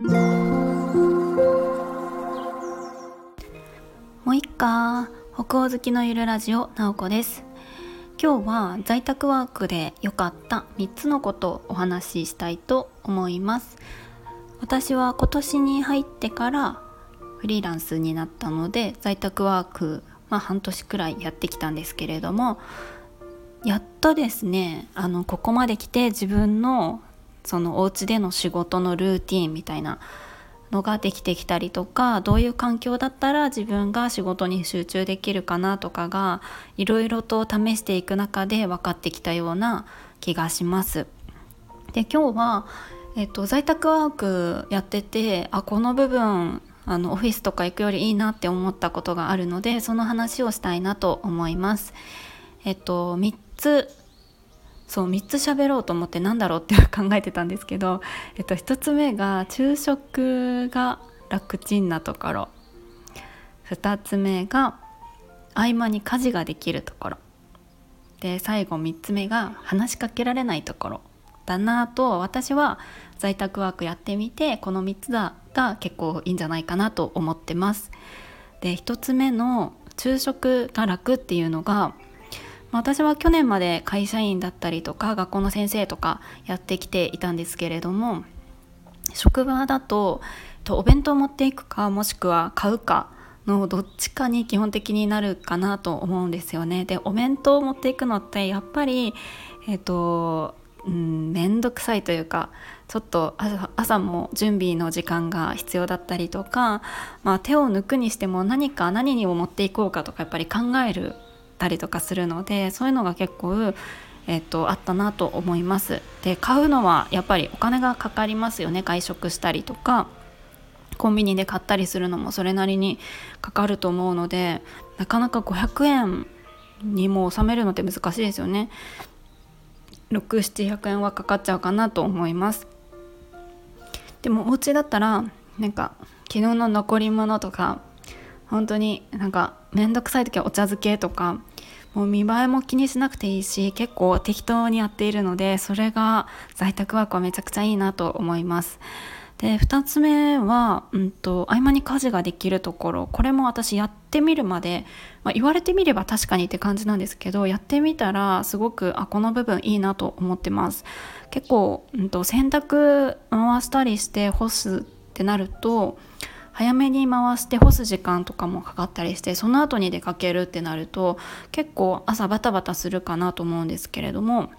もういっか北欧好きのゆるラジオなおこです。今日は在宅ワークで良かった3つのことをお話ししたいと思います。私は今年に入ってからフリーランスになったので在宅ワークまあ半年くらいやってきたんですけれどもやっとですねあのここまで来て自分のそのお家での仕事のルーティンみたいなのができてきたりとかどういう環境だったら自分が仕事に集中できるかなとかがいろいろと試していく中で分かってきたような気がします。で今日は、えっと、在宅ワークやっててあこの部分あのオフィスとか行くよりいいなって思ったことがあるのでその話をしたいなと思います。えっと3つそう3つ喋ろうと思ってなんだろうって考えてたんですけど、えっと、1つ目が昼食が楽ちんなところ。2つ目が合間に家事ができるところ。で最後3つ目が話しかけられないところ。だなと私は在宅ワークやってみてこの3つだが結構いいんじゃないかなと思ってます。で1つ目の昼食が楽っていうのが私は去年まで会社員だったりとか学校の先生とかやってきていたんですけれども職場だとお弁当を持っていくかもしくは買うかのどっちかに基本的になるかなと思うんですよね。でお弁当を持っていくのってやっぱりえっ、ー、とうん面倒くさいというかちょっと朝朝も準備の時間が必要だったりとか、まあ、手を抜くにしても何か何にも持っていこうかとかやっぱり考えるたりとかするのでそういうのが結構、えーと、あったなと思います。で買うのはやっぱりお金がかかりますよね外食したりとかコンビニで買ったりするのもそれなりにかかると思うのでなかなか500円にも収めるのって難しいですよね。6700円はかかっちゃうかなと思いますでもお家だったらなんか昨日の残り物とか本当になんか面倒くさい時はお茶漬けとかもう見栄えも気にしなくていいし結構適当にやっているのでそれが在宅ワークはめちゃくちゃいいなと思います。で2つ目は、うんと、合間に家事ができるところこれも私やってみるまで、まあ、言われてみれば確かにって感じなんですけどやってみたらすごくあこの部分いいなと思ってます結構、うんと洗濯回したりして干すってなると早めに回して干す時間とかもかかったりしてその後に出かけるってなると結構朝バタバタするかなと思うんですけれども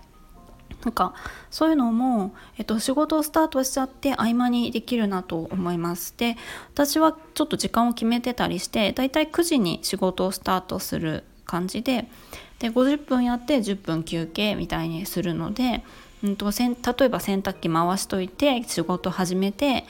なんかそういうのも、えっと、仕事をスタートしちゃって合間にできるなと思いますで私はちょっと時間を決めてたりしてだいたい9時に仕事をスタートする感じでで50分やって10分休憩みたいにするので、うんと、例えば洗濯機回しといて仕事始めて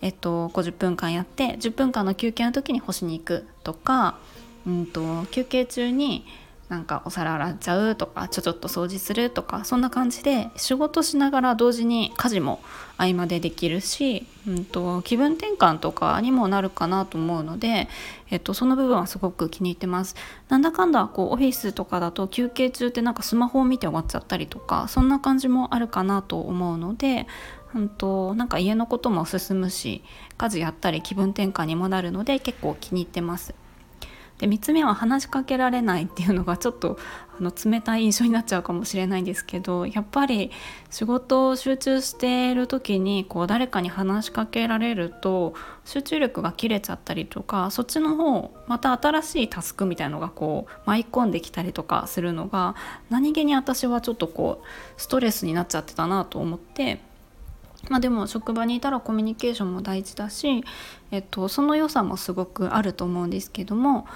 えっと、50分間やって10分間の休憩の時に干しに行くとか、うんと、休憩中になんかお皿洗っちゃうとかちょちょっと掃除するとかそんな感じで仕事しながら同時に家事も合間でできるし、うんと、気分転換とかにもなるかなと思うので、えっと、その部分はすごく気に入ってます。なんだかんだこうオフィスとかだと休憩中ってなんかスマホを見て終わっちゃったりとかそんな感じもあるかなと思うのでうんとなんか家のことも進むし家事やったり気分転換にもなるので結構気に入ってます。で3つ目は話しかけられないっていうのがちょっとあの冷たい印象になっちゃうかもしれないんですけどやっぱり仕事を集中している時にこう誰かに話しかけられると集中力が切れちゃったりとかそっちの方また新しいタスクみたいのがこう舞い込んできたりとかするのが何気に私はちょっとこうストレスになっちゃってたなと思ってまあ、でも職場にいたらコミュニケーションも大事だし、えっと、その良さもすごくあると思うんですけども、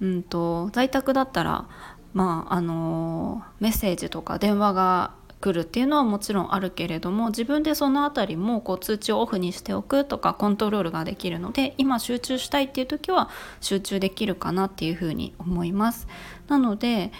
うんと、在宅だったら、まあ、あのメッセージとか電話が来るっていうのはもちろんあるけれども自分でその辺りもこう通知をオフにしておくとかコントロールができるので今集中したいっていう時は集中できるかなっていうふうに思います。なので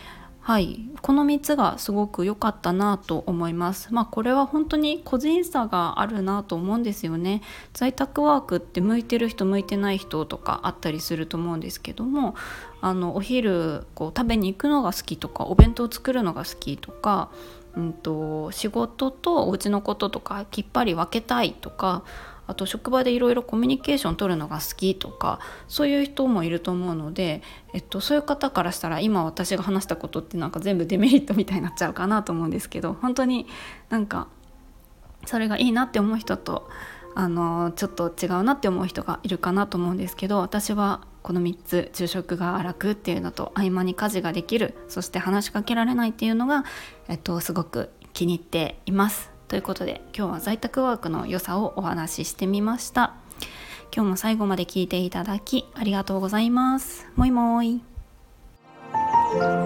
はい。この3つがすごく良かったなと思います。まあこれは本当に個人差があるなと思うんですよね。在宅ワークって向いてる人向いてない人とかあったりすると思うんですけどもあのお昼こう食べに行くのが好きとかお弁当を作るのが好きとかうんと仕事とお家のこととかきっぱり分けたいとかあと職場でいろいろコミュニケーション取るのが好きとかそういう人もいると思うので、えっと、そういう方からしたら今私が話したことってなんか全部デメリットみたいになっちゃうかなと思うんですけど本当になんかそれがいいなって思う人とあのちょっと違うなって思う人がいるかなと思うんですけど私はこの3つ昼食が楽っていうのと合間に家事ができるそして話しかけられないっていうのが、えっと、すごく気に入っています。ということで今日は在宅ワークの良さをお話ししてみました。今日も最後まで聞いていただきありがとうございます。もいもーい。